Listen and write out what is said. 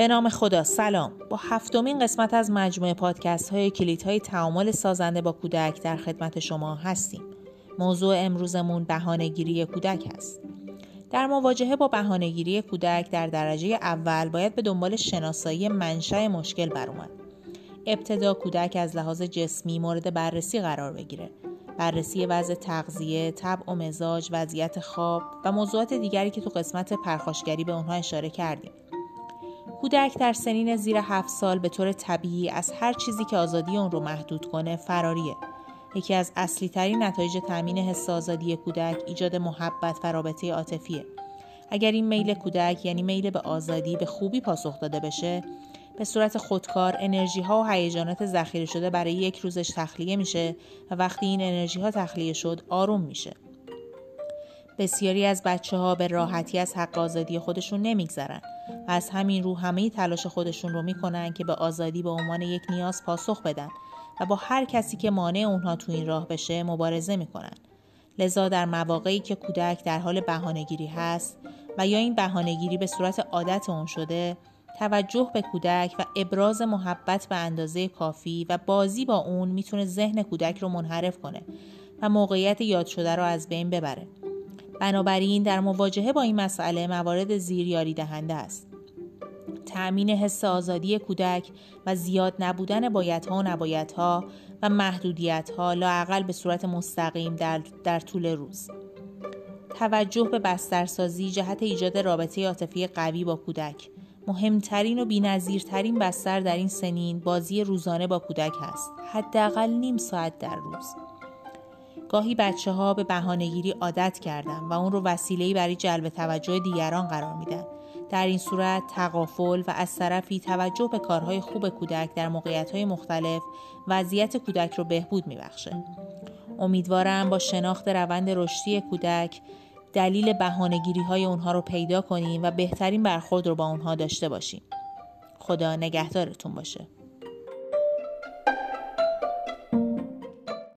به نام خدا سلام. با هفتمین قسمت از مجموعه پادکست های کلیت های تعامل سازنده با کودک در خدمت شما هستیم. موضوع امروزمون بهانهگیری کودک است. در مواجهه با بهانهگیری کودک در درجه اول باید به دنبال شناسایی منشأ مشکل برآمد. ابتدا کودک از لحاظ جسمی مورد بررسی قرار بگیره. بررسی وضع تغذیه، طبع و مزاج، وضعیت خواب و موضوعات دیگری که تو قسمت پرخاشگری به اونها اشاره کردیم. کودک در سنین زیر هفت سال به طور طبیعی از هر چیزی که آزادی اون رو محدود کنه فراریه. یکی از اصلی ترین نتایج تامین حس آزادی کودک ایجاد محبت و رابطه عاطفیه. اگر این میل کودک یعنی میل به آزادی به خوبی پاسخ داده بشه به صورت خودکار انرژی ها و هیجانات ذخیره شده برای یک روزش تخلیه میشه و وقتی این انرژی ها تخلیه شد آروم میشه. بسیاری از بچه ها به راحتی از حق آزادی خودشون نمیگذرن از همین رو همه تلاش خودشون رو می‌کنن که به آزادی به عنوان یک نیاز پاسخ بدن و با هر کسی که مانع اونها تو این راه بشه مبارزه می‌کنن. لذا در مواقعی که کودک در حال بهانهگیری هست و یا این بهانهگیری به صورت عادت اون شده توجه به کودک و ابراز محبت به اندازه کافی و بازی با اون می‌تونه ذهن کودک رو منحرف کنه و موقعیت یاد شده رو از بین ببره. بنابراین در مواجهه با این مسئله موارد زیر یاری دهنده است. تأمین حس آزادی کودک و زیاد نبودن بایدها و نبایدها و محدودیتها لاعقل به صورت مستقیم در, در طول روز. توجه به بسترسازی جهت ایجاد رابطه عاطفی قوی با کودک. مهمترین و بینظیرترین بستر در این سنین بازی روزانه با کودک هست. حداقل نیم ساعت در روز. گاهی بچه ها به بهانهگیری عادت کردن و اون رو وسیله‌ای برای جلب توجه دیگران قرار میدن. در این صورت تقافل و از طرفی توجه به کارهای خوب کودک در موقعیت‌های مختلف وضعیت کودک رو بهبود میبخشه امیدوارم با شناخت روند رشدی کودک دلیل بهانهگیری های اونها رو پیدا کنیم و بهترین برخورد رو با اونها داشته باشیم. خدا نگهدارتون باشه.